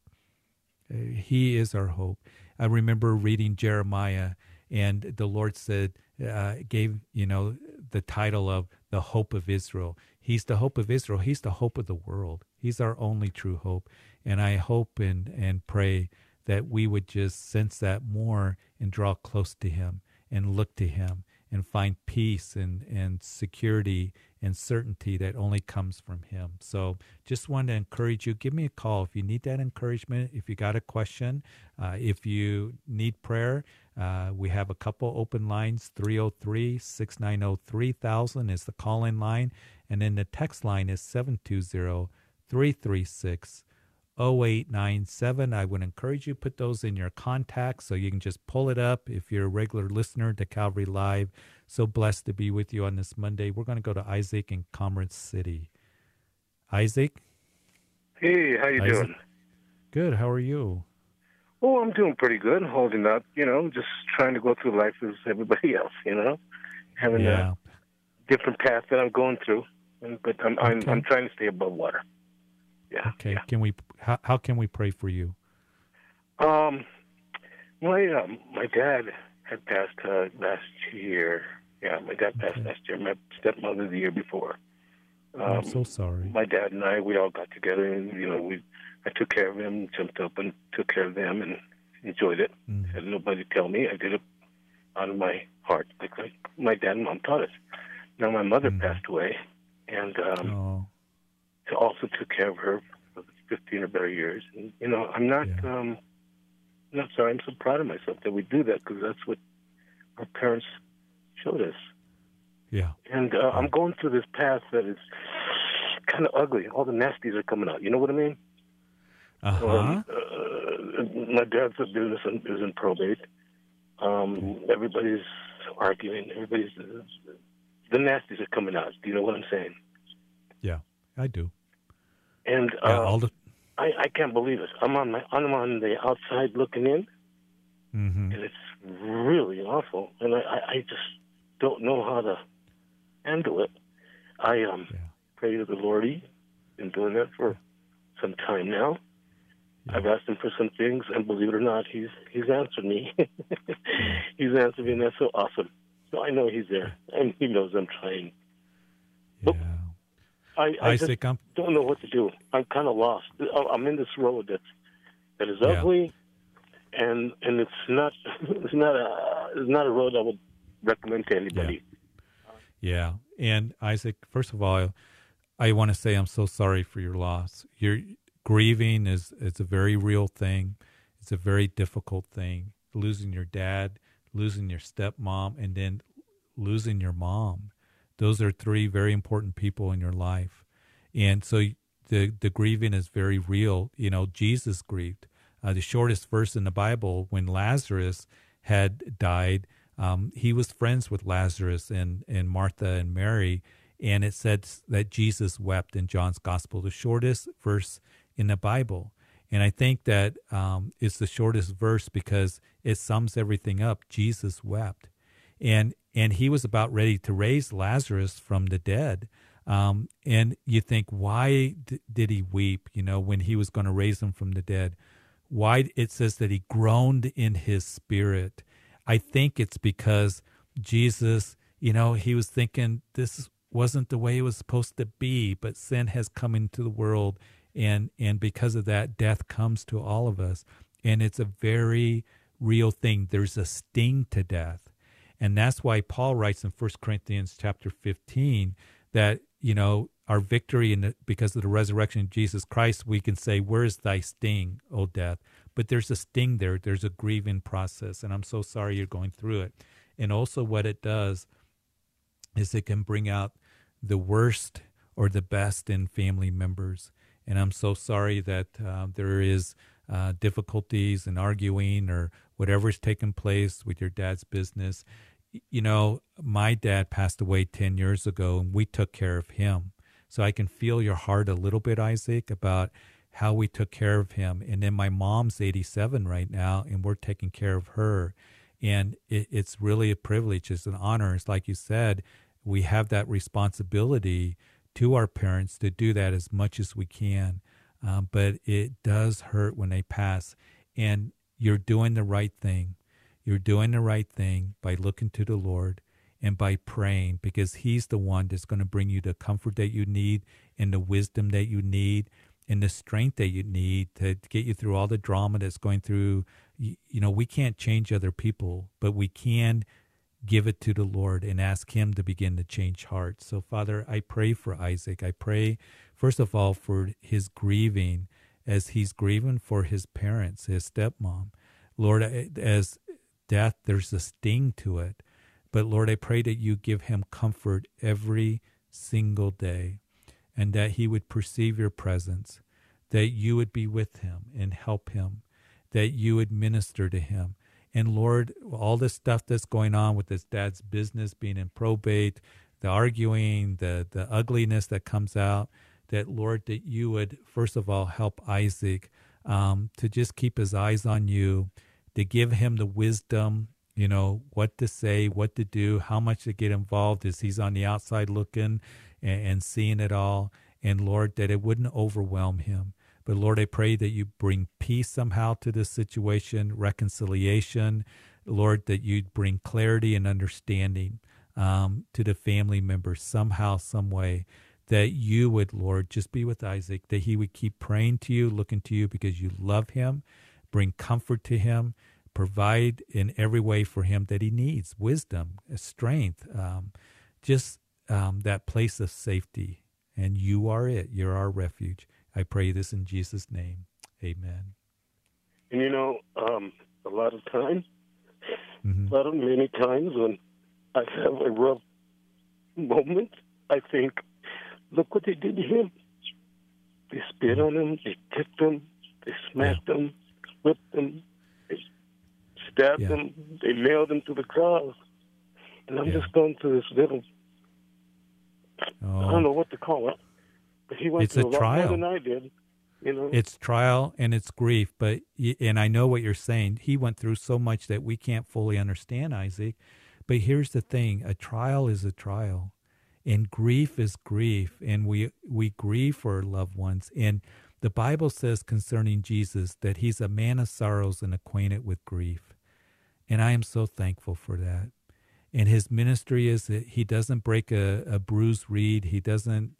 Uh, he is our hope. I remember reading Jeremiah, and the Lord said, uh, gave you know the title of the hope of Israel. He's the hope of Israel. He's the hope of the world. He's our only true hope. And I hope and and pray that we would just sense that more and draw close to Him and look to Him and find peace and, and security and certainty that only comes from Him. So just want to encourage you give me a call if you need that encouragement, if you got a question, uh, if you need prayer. Uh, we have a couple open lines 303 690 3000 is the call in line, and then the text line is 720 336 0897. I would encourage you to put those in your contacts so you can just pull it up if you're a regular listener to Calvary Live. So blessed to be with you on this Monday. We're going to go to Isaac in Commerce City. Isaac? Hey, how you Isaac? doing? Good. How are you? Oh, I'm doing pretty good, holding up, you know, just trying to go through life as everybody else, you know, having yeah. a different path that I'm going through, but I'm, okay. I'm, I'm trying to stay above water yeah. Okay. Yeah. Can we? How, how can we pray for you? Um, my uh, my dad had passed uh, last year. Yeah, my dad passed okay. last year. My stepmother the year before. Um, I'm so sorry. My dad and I, we all got together, and you know, we I took care of him, jumped up and took care of them, and enjoyed it. Mm. Had nobody tell me. I did it out of my heart, like, like my dad and mom taught us. Now my mother mm. passed away, and um, oh also took care of her for 15 or better years. And, you know, I'm not, yeah. um, not sorry. I'm so proud of myself that we do that because that's what our parents showed us. Yeah. And uh, I'm going through this path that is kind of ugly. All the nasties are coming out. You know what I mean? Uh-huh. Um, uh, my dad's business is in probate. Um, everybody's arguing. Everybody's the nasties are coming out. Do you know what I'm saying? Yeah. I do. And yeah, uh, the... I, I can't believe it. I'm on my I'm on the outside looking in, mm-hmm. and it's really awful. And I, I just don't know how to handle it. I um yeah. pray to the Lord. He's been doing that for some time now. Yeah. I've asked him for some things, and believe it or not, he's he's answered me. he's answered me, and that's so awesome. So I know he's there, and he knows I'm trying. Yeah. I, I just I'm... don't know what to do. I'm kind of lost. Uh, I'm in this road that's that is ugly, yeah. and and it's not it's not a it's not a road I would recommend to anybody. Yeah. yeah. And Isaac, first of all, I want to say I'm so sorry for your loss. Your grieving is it's a very real thing. It's a very difficult thing. Losing your dad, losing your stepmom, and then losing your mom those are three very important people in your life. And so the, the grieving is very real. You know, Jesus grieved. Uh, the shortest verse in the Bible, when Lazarus had died, um, he was friends with Lazarus and, and Martha and Mary. And it says that Jesus wept in John's gospel, the shortest verse in the Bible. And I think that um, it's the shortest verse because it sums everything up. Jesus wept, and and he was about ready to raise Lazarus from the dead. Um, and you think, why d- did he weep? You know, when he was going to raise him from the dead, why it says that he groaned in his spirit. I think it's because Jesus, you know, he was thinking this wasn't the way it was supposed to be, but sin has come into the world and and because of that death comes to all of us and it's a very real thing. There's a sting to death. And that's why Paul writes in 1 Corinthians chapter 15 that, you know, our victory in the, because of the resurrection of Jesus Christ, we can say, Where's thy sting, O death? But there's a sting there. There's a grieving process. And I'm so sorry you're going through it. And also, what it does is it can bring out the worst or the best in family members. And I'm so sorry that uh, there is uh, difficulties in arguing or whatever's taken place with your dad's business. You know, my dad passed away 10 years ago and we took care of him. So I can feel your heart a little bit, Isaac, about how we took care of him. And then my mom's 87 right now and we're taking care of her. And it, it's really a privilege, it's an honor. It's like you said, we have that responsibility to our parents to do that as much as we can. Um, but it does hurt when they pass. And you're doing the right thing. You're doing the right thing by looking to the Lord and by praying because He's the one that's going to bring you the comfort that you need and the wisdom that you need and the strength that you need to get you through all the drama that's going through. You, know, we can't change other people, but we can give it to the Lord and ask Him to begin to change hearts. So, Father, I pray for Isaac. I pray, first of all, for his grieving as he's grieving for his parents, his stepmom. Lord, as death, there's a sting to it. But Lord, I pray that you give him comfort every single day and that he would perceive your presence, that you would be with him and help him, that you would minister to him and Lord, all this stuff that's going on with his dad's business being in probate, the arguing, the the ugliness that comes out, that Lord, that you would first of all help Isaac um, to just keep his eyes on you, to give him the wisdom, you know, what to say, what to do, how much to get involved as he's on the outside looking and, and seeing it all. And Lord, that it wouldn't overwhelm him. But Lord, I pray that you bring peace somehow to this situation, reconciliation. Lord, that you'd bring clarity and understanding um, to the family members somehow, some way. That you would, Lord, just be with Isaac, that he would keep praying to you, looking to you because you love him, bring comfort to him, provide in every way for him that he needs wisdom, strength, um, just um, that place of safety. And you are it. You're our refuge. I pray this in Jesus' name. Amen. And you know, um, a lot of times, mm-hmm. a lot of many times when I have a rough moment, I think, look what they did to him. They spit on him, they kicked him, they smacked yeah. him, whipped him, they stabbed yeah. him, they nailed him to the cross. And I'm yeah. just going through this little, oh. I don't oh. know what to call it but he went it's a, a trial. than I did. You know? It's trial and it's grief, but and I know what you're saying. He went through so much that we can't fully understand, Isaac. But here's the thing: a trial is a trial, and grief is grief, and we we grieve for our loved ones. And the Bible says concerning Jesus that he's a man of sorrows and acquainted with grief, and I am so thankful for that. And his ministry is that he doesn't break a, a bruised reed. He doesn't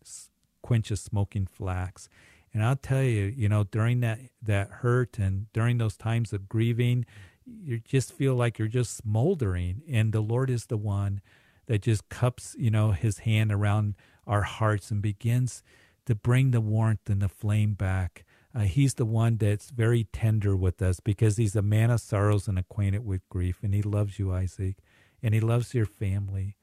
quench a smoking flax. And I'll tell you, you know, during that that hurt and during those times of grieving, you just feel like you're just smoldering. And the Lord is the one that just cups, you know, his hand around our hearts and begins to bring the warmth and the flame back. Uh, he's the one that's very tender with us because he's a man of sorrows and acquainted with grief. And he loves you, Isaac, and he loves your family.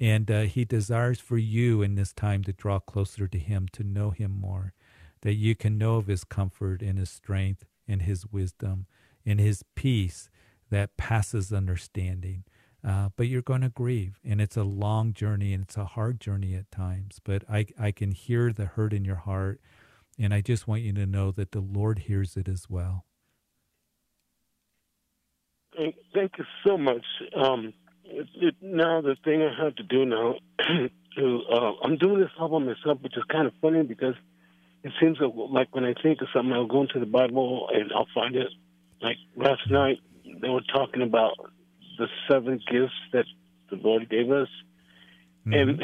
And uh, he desires for you in this time to draw closer to him, to know him more, that you can know of his comfort and his strength and his wisdom and his peace that passes understanding. Uh, but you're going to grieve, and it's a long journey and it's a hard journey at times. But I, I can hear the hurt in your heart, And I just want you to know that the Lord hears it as well. Thank, you so much. Um, it, it, now the thing I have to do now, to, uh, I'm doing this all by myself, which is kind of funny because it seems like when I think of something, I'll go into the Bible and I'll find it. Like last night, they were talking about the seven gifts that the Lord gave us, mm-hmm. and,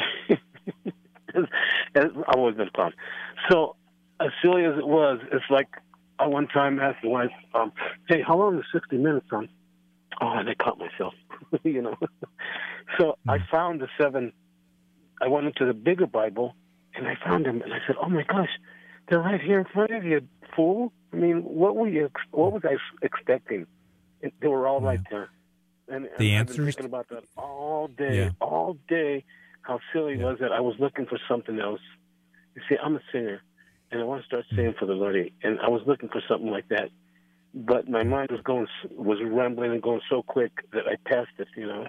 and, I was been fun. So as silly as it was, it's like I one time asked the wife, um, "Hey, how long is sixty minutes on?" Oh, and I caught myself, you know. so mm-hmm. I found the seven. I went into the bigger Bible, and I found them, and I said, "Oh my gosh, they're right here in front of you, fool! I mean, what were you? What was I expecting? They were all yeah. right there." And, the and answers. I've been thinking about that all day, yeah. all day. How silly yeah. was it? I was looking for something else. You see, I'm a singer, and I want to start singing for the Lord, and I was looking for something like that, but my mind was going was rambling and going so quick that I passed it. You know,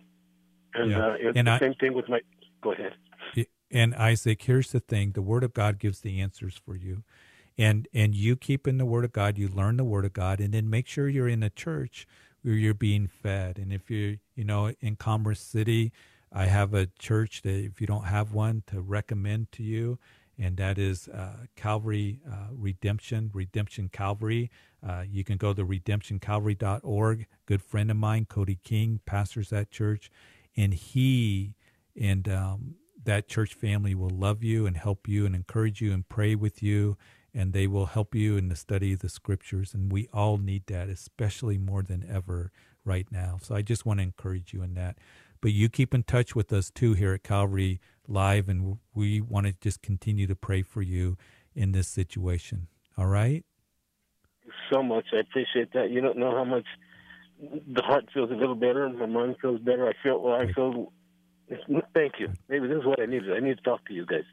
and yeah. uh, it's and the I, same thing with my. Go ahead. And Isaac, here's the thing: the Word of God gives the answers for you and and you keep in the word of god you learn the word of god and then make sure you're in a church you're being fed. And if you're, you know, in Commerce City, I have a church that if you don't have one to recommend to you, and that is uh, Calvary uh, Redemption, Redemption Calvary. Uh, you can go to redemptioncalvary.org. Good friend of mine, Cody King, pastors that church, and he and um, that church family will love you and help you and encourage you and pray with you and they will help you in the study of the scriptures. And we all need that, especially more than ever right now. So I just want to encourage you in that. But you keep in touch with us too here at Calvary Live, and we want to just continue to pray for you in this situation. All right? So much. I appreciate that. You don't know how much the heart feels a little better, and my mind feels better. I feel well. I feel. Thank you. Maybe this is what I needed. I need to talk to you guys.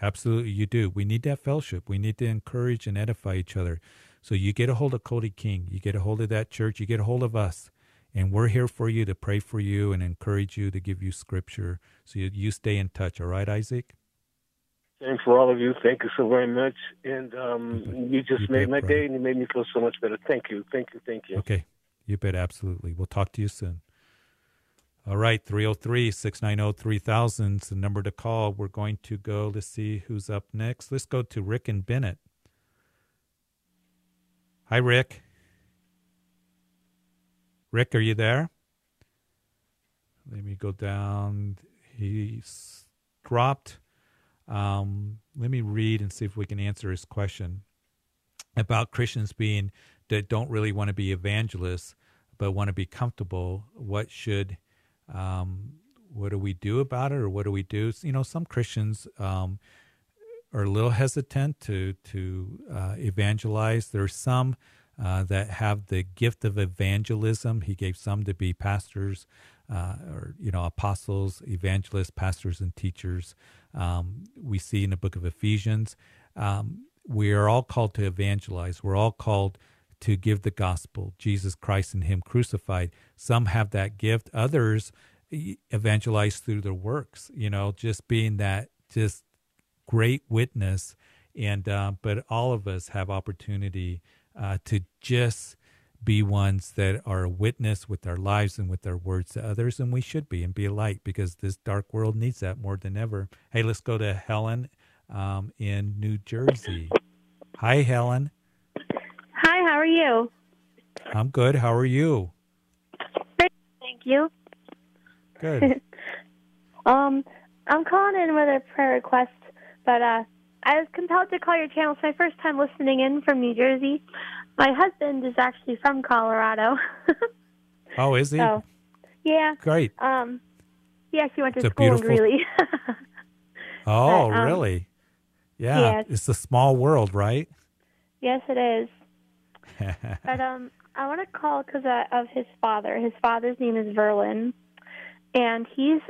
Absolutely, you do. We need that fellowship. We need to encourage and edify each other. So you get a hold of Cody King, you get a hold of that church, you get a hold of us, and we're here for you to pray for you and encourage you to give you scripture. So you, you stay in touch. All right, Isaac. Thanks for all of you. Thank you so very much. And um, you just you made my day, and you made me feel so much better. Thank you. Thank you. Thank you. Okay. You bet. Absolutely. We'll talk to you soon. All right, 303 690 3000 is the number to call. We're going to go to see who's up next. Let's go to Rick and Bennett. Hi, Rick. Rick, are you there? Let me go down. He's dropped. Um, let me read and see if we can answer his question about Christians being that don't really want to be evangelists but want to be comfortable. What should um, what do we do about it, or what do we do? You know, some Christians um, are a little hesitant to to uh, evangelize. There's some uh, that have the gift of evangelism. He gave some to be pastors, uh, or you know, apostles, evangelists, pastors, and teachers. Um, we see in the book of Ephesians. Um, we are all called to evangelize. We're all called to give the gospel, Jesus Christ and Him crucified. Some have that gift, others evangelize through their works, you know, just being that just great witness. And, uh, but all of us have opportunity uh, to just be ones that are a witness with our lives and with our words to others, and we should be and be a light because this dark world needs that more than ever. Hey, let's go to Helen um, in New Jersey. Hi, Helen. How are you? I'm good. How are you? Great, thank you. Good. um, I'm calling in with a prayer request, but uh, I was compelled to call your channel. It's my first time listening in from New Jersey. My husband is actually from Colorado. oh, is he? So, yeah. Great. Um, yes, he went to it's school beautiful... in Greeley. oh, but, um, really? Yeah. yeah. It's a small world, right? Yes, it is. But um, I want to call because uh, of his father. His father's name is Verlin, and he's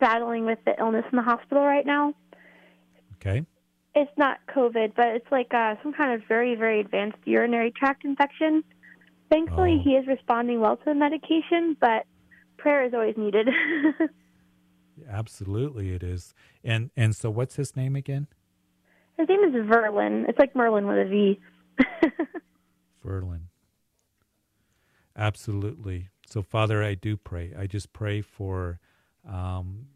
battling with the illness in the hospital right now. Okay. It's not COVID, but it's like uh, some kind of very, very advanced urinary tract infection. Thankfully, oh. he is responding well to the medication, but prayer is always needed. Absolutely, it is. And and so, what's his name again? His name is Verlin. It's like Merlin with a V. Verlin. Absolutely. So, Father, I do pray. I just pray for um,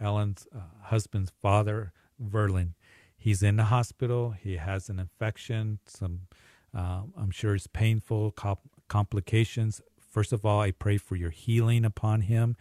Ellen's uh, husband's father, Verlin. He's in the hospital. He has an infection. Some, uh, I'm sure, it's painful comp- complications. First of all, I pray for your healing upon him.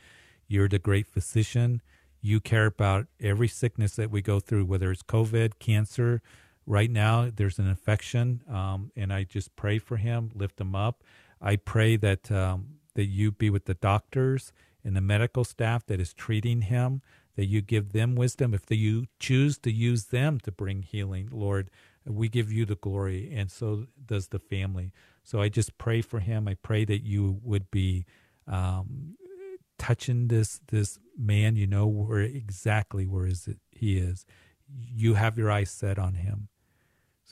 You're the great physician. You care about every sickness that we go through, whether it's COVID, cancer. Right now, there's an infection, um, and I just pray for him, lift him up. I pray that um, that you be with the doctors and the medical staff that is treating him, that you give them wisdom. If the, you choose to use them to bring healing, Lord, we give you the glory, and so does the family. So I just pray for him. I pray that you would be um, touching this this man. You know where exactly where is it he is. You have your eyes set on him.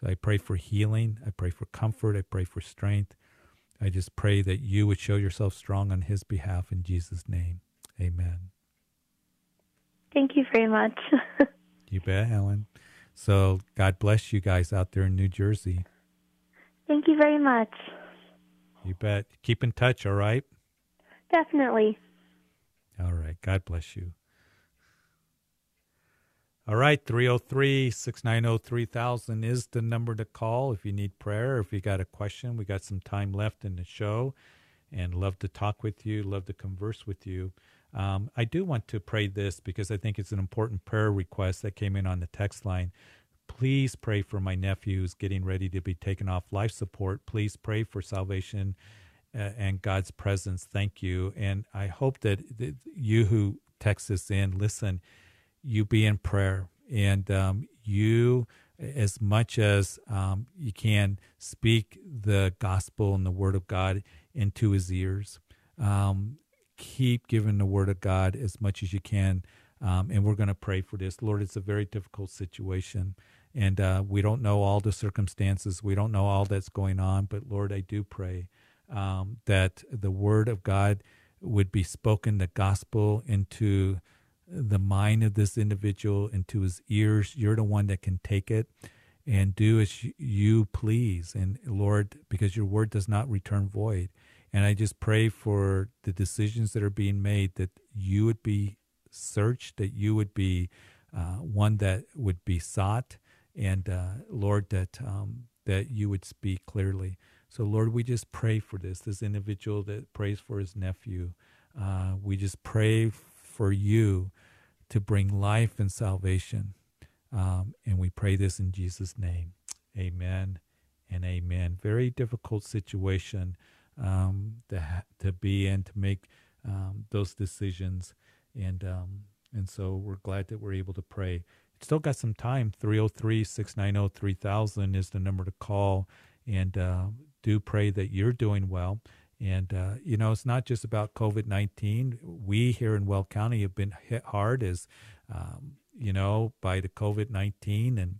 So I pray for healing. I pray for comfort. I pray for strength. I just pray that you would show yourself strong on his behalf in Jesus' name. Amen. Thank you very much. you bet, Helen. So God bless you guys out there in New Jersey. Thank you very much. You bet. Keep in touch, all right? Definitely. All right. God bless you. All right, 303 690 3000 is the number to call if you need prayer, if you got a question. We got some time left in the show and love to talk with you, love to converse with you. Um, I do want to pray this because I think it's an important prayer request that came in on the text line. Please pray for my nephew who's getting ready to be taken off life support. Please pray for salvation uh, and God's presence. Thank you. And I hope that, you who text this in, listen you be in prayer. And um, you as much as um, you can speak the gospel and the word of god into his ears um, keep giving the word of god as much as you can um, and we're going to pray for this. Lord it's a very difficult situation and uh, we don't know all the circumstances. We don't know all that's going on but lord i do pray um, that the word of god would be spoken the gospel into the mind of this individual into his ears. You're the one that can take it and do as you please. And Lord, because your word does not return void. And I just pray for the decisions that are being made that you would be searched, that you would be uh, one that would be sought, and uh, Lord, that um, that you would speak clearly. So, Lord, we just pray for this this individual that prays for his nephew. Uh, we just pray for you to bring life and salvation. Um, and we pray this in Jesus' name. Amen and amen. Very difficult situation um, to, to be in, to make um, those decisions. And, um, and so we're glad that we're able to pray. Still got some time. 303 690 3000 is the number to call. And uh, do pray that you're doing well. And, uh, you know, it's not just about COVID 19. We here in Weld County have been hit hard as, um, you know, by the COVID 19. And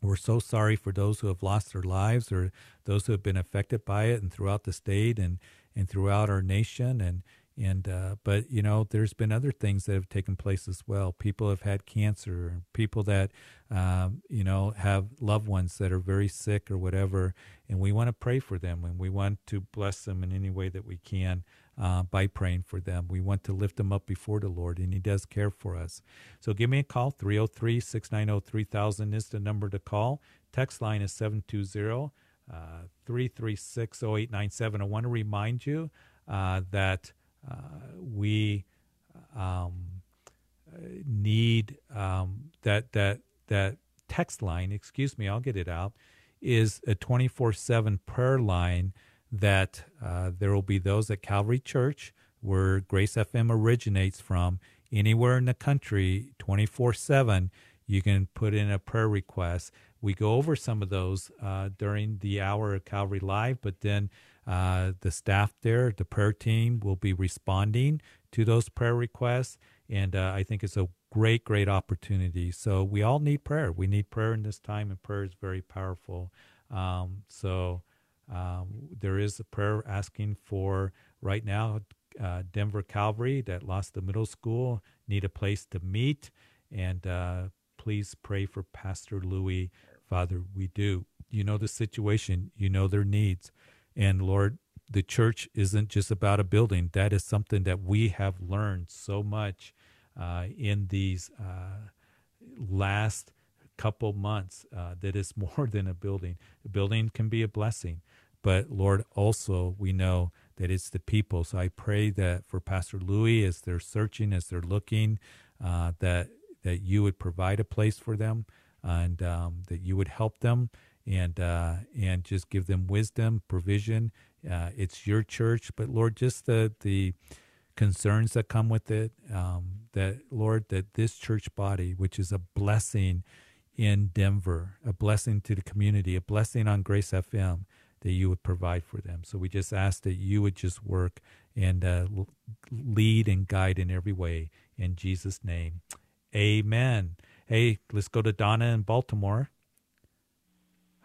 we're so sorry for those who have lost their lives or those who have been affected by it and throughout the state and, and throughout our nation. And, and uh, but you know, there's been other things that have taken place as well. People have had cancer, people that um, you know have loved ones that are very sick or whatever, and we want to pray for them, and we want to bless them in any way that we can uh, by praying for them. We want to lift them up before the Lord, and He does care for us. So give me a call. 303 690 3000 is the number to call. Text line is 720 uh, 336 0897. I want to remind you uh, that we um, need um, that that that text line. Excuse me, I'll get it out. Is a twenty four seven prayer line that uh, there will be those at Calvary Church, where Grace FM originates from, anywhere in the country, 24 7, you can put in a prayer request. We go over some of those uh, during the hour of Calvary Live, but then uh, the staff there, the prayer team, will be responding to those prayer requests. And uh, I think it's a great, great opportunity. So we all need prayer. We need prayer in this time, and prayer is very powerful. Um, so um, there is a prayer asking for right now uh, Denver Calvary that lost the middle school need a place to meet. And uh, please pray for Pastor Louis. Father, we do. You know the situation, you know their needs. And Lord, the church isn't just about a building. That is something that we have learned so much uh, in these uh, last couple months uh, that it's more than a building. A building can be a blessing, but Lord, also we know that it's the people. So I pray that for Pastor Louis, as they're searching, as they're looking, uh, that that you would provide a place for them, and um, that you would help them, and uh, and just give them wisdom, provision. Uh, it's your church, but Lord, just the the concerns that come with it. Um, that Lord, that this church body, which is a blessing in Denver, a blessing to the community, a blessing on Grace FM, that you would provide for them. So we just ask that you would just work and uh, lead and guide in every way. In Jesus' name, amen. Hey, let's go to Donna in Baltimore.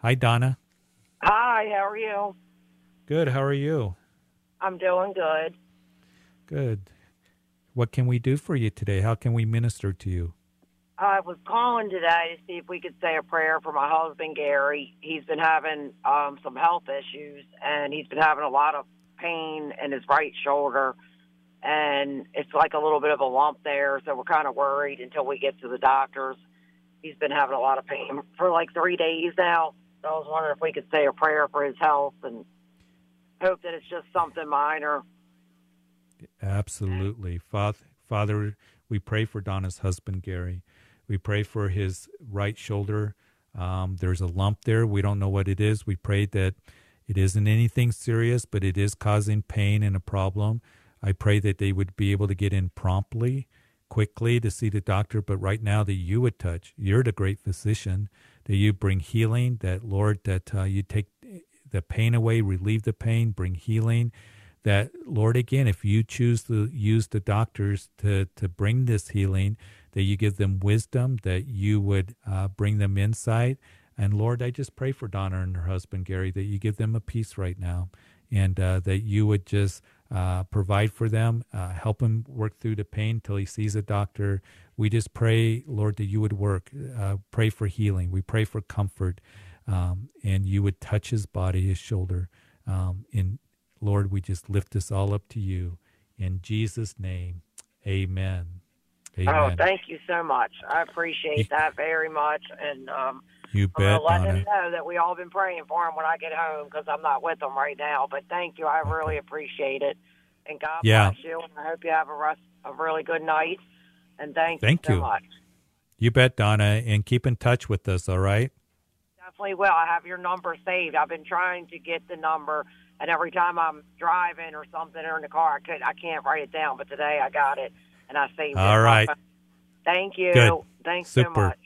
Hi, Donna. Hi, how are you? Good. How are you? I'm doing good. Good. What can we do for you today? How can we minister to you? I was calling today to see if we could say a prayer for my husband Gary. He's been having um, some health issues, and he's been having a lot of pain in his right shoulder, and it's like a little bit of a lump there. So we're kind of worried until we get to the doctors. He's been having a lot of pain for like three days now. So I was wondering if we could say a prayer for his health and hope that it's just something minor. Absolutely, Father. Father, we pray for Donna's husband Gary. We pray for his right shoulder. Um, there's a lump there. We don't know what it is. We pray that it isn't anything serious, but it is causing pain and a problem. I pray that they would be able to get in promptly, quickly to see the doctor. But right now, that you would touch. You're the great physician. That you bring healing. That Lord, that uh, you take the pain away, relieve the pain, bring healing. That Lord, again, if you choose to use the doctors to to bring this healing, that you give them wisdom, that you would uh, bring them insight. And Lord, I just pray for Donna and her husband, Gary, that you give them a peace right now and uh, that you would just uh, provide for them, uh, help him work through the pain till he sees a doctor. We just pray, Lord, that you would work. Uh, pray for healing. We pray for comfort. Um, and you would touch his body, his shoulder. Um, and Lord, we just lift this all up to you. In Jesus' name, amen. Oh, Amen. Oh, thank you so much. I appreciate that very much. And um, you bet, I'm let Donna. him know that we all been praying for him when I get home because I'm not with him right now. But thank you. I really appreciate it. And God yeah. bless you. And I hope you have a rest, a really good night. And thank, thank you so you. much. You bet, Donna. And keep in touch with us, all right? Definitely will. I have your number saved. I've been trying to get the number. And every time I'm driving or something or in the car, I, could, I can't write it down. But today I got it and I saved it. All right. Thank you. Good. Thanks Super. so much.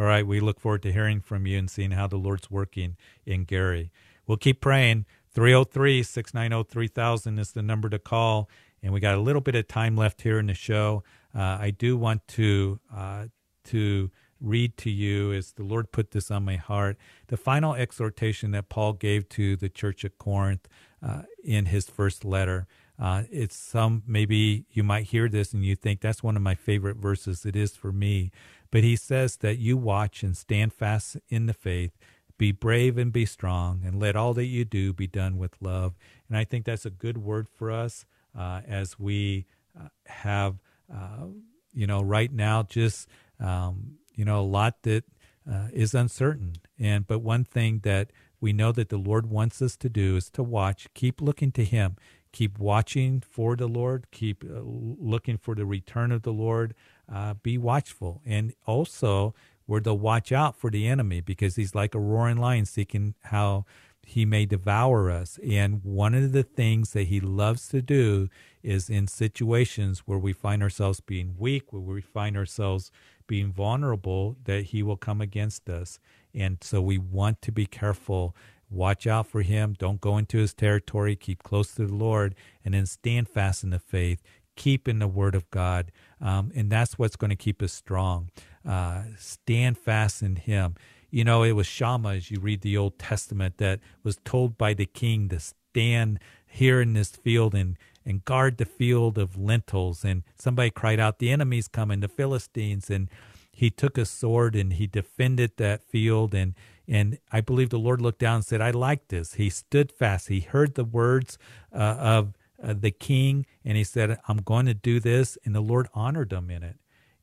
All right. We look forward to hearing from you and seeing how the Lord's working in Gary. We'll keep praying. 303 690 3000 is the number to call. And we got a little bit of time left here in the show. Uh, I do want to uh, to read to you as the Lord put this on my heart. The final exhortation that Paul gave to the church at Corinth uh, in his first letter. Uh, it's some, maybe you might hear this and you think that's one of my favorite verses. It is for me. But he says that you watch and stand fast in the faith, be brave and be strong, and let all that you do be done with love. And I think that's a good word for us uh, as we uh, have, uh, you know, right now just, um, you know, a lot that uh, is uncertain. And, but one thing that we know that the Lord wants us to do is to watch, keep looking to Him keep watching for the Lord, keep uh, looking for the return of the Lord. Uh, be watchful. And also, we're to watch out for the enemy because he's like a roaring lion seeking how he may devour us. And one of the things that he loves to do is in situations where we find ourselves being weak, where we find ourselves being vulnerable, that he will come against us. And so we want to be careful Watch out for him. Don't go into his territory. Keep close to the Lord and then stand fast in the faith. Keep in the word of God. Um, and that's what's going to keep us strong. Uh, stand fast in him. You know, it was Shammah, as you read the Old Testament, that was told by the king to stand here in this field and, and guard the field of lentils. And somebody cried out, The enemy's coming, the Philistines. And he took a sword and he defended that field and and I believe the Lord looked down and said, I like this. He stood fast. He heard the words uh, of uh, the king and he said, I'm going to do this. And the Lord honored him in it.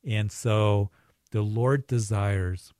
And so the Lord desires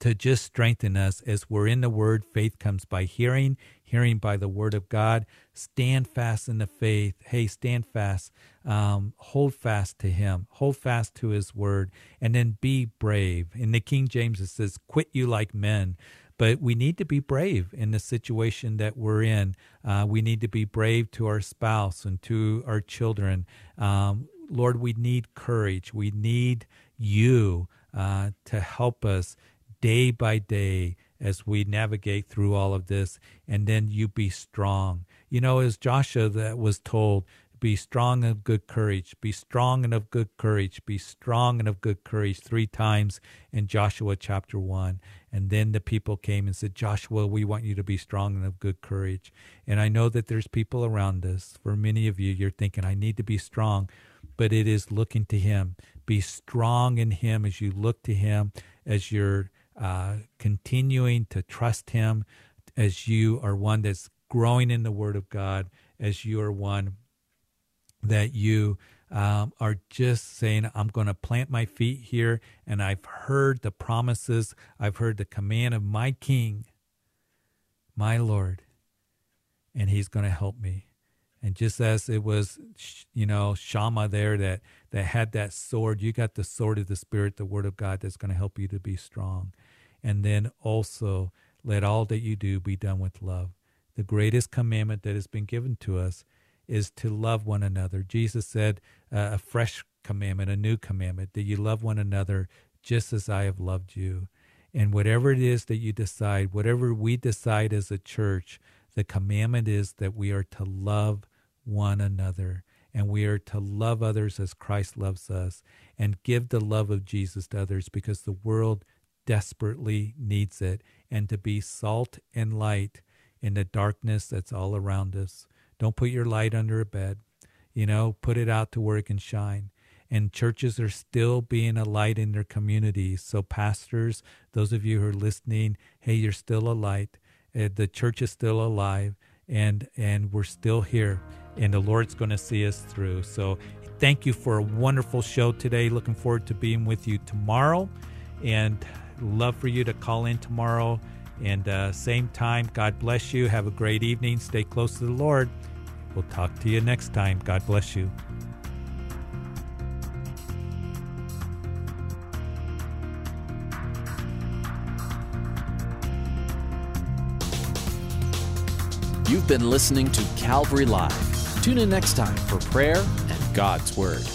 to just strengthen us as we're in the word. Faith comes by hearing, hearing by the word of God. Stand fast in the faith. Hey, stand fast. Um, hold fast to him. Hold fast to his word. And then be brave. In the King James, it says, quit you like men. But we need to be brave in the situation that we're in. Uh, we need to be brave to our spouse and to our children. Um, Lord, we need courage. We need you uh, to help us day by day as we navigate through all of this. And then you be strong. You know, as Joshua that was told, be strong and of good courage, be strong and of good courage, be strong and of good courage three times in Joshua chapter one. And then the people came and said, Joshua, we want you to be strong and of good courage. And I know that there's people around us. For many of you, you're thinking, I need to be strong but it is looking to Him. Be strong in Him as you look to Him, as you're uh, continuing to trust Him, as you are one that's growing in the Word of God, as you are one that you um, are just saying, I'm going to plant my feet here, and I've heard the promises, I've heard the command of my King, my Lord, and He's going to help me. And just as it was, you know, Shammah there that, that had that sword, you got the sword of the Spirit, the Word of God that's going to help you to be strong. And then also, let all that you do be done with love. The greatest commandment that has been given to us is to love one another. Jesus said, uh, a fresh commandment, a new commandment, that you love one another just as I have loved you. And whatever it is that you decide, whatever we decide as a church, the commandment is that we are to love one another. And we are to love others as Christ loves us and give the love of Jesus to others because the world desperately needs it. And to be salt and light in the darkness that's all around us. Don't put your light under a bed. You know, put it out to where it can shine. And churches are still being a light in their communities. So, pastors, those of you who are listening, hey, you're still a light. Uh, the church is still alive, and and we're still here and the Lord's going to see us through. So thank you for a wonderful show today. Looking forward to being with you tomorrow and love for you to call in tomorrow. And uh, same time, God bless you. Have a great evening. Stay close to the Lord. We'll talk to you next time. God bless you. You've been listening to Calvary Live. Tune in next time for prayer and God's Word.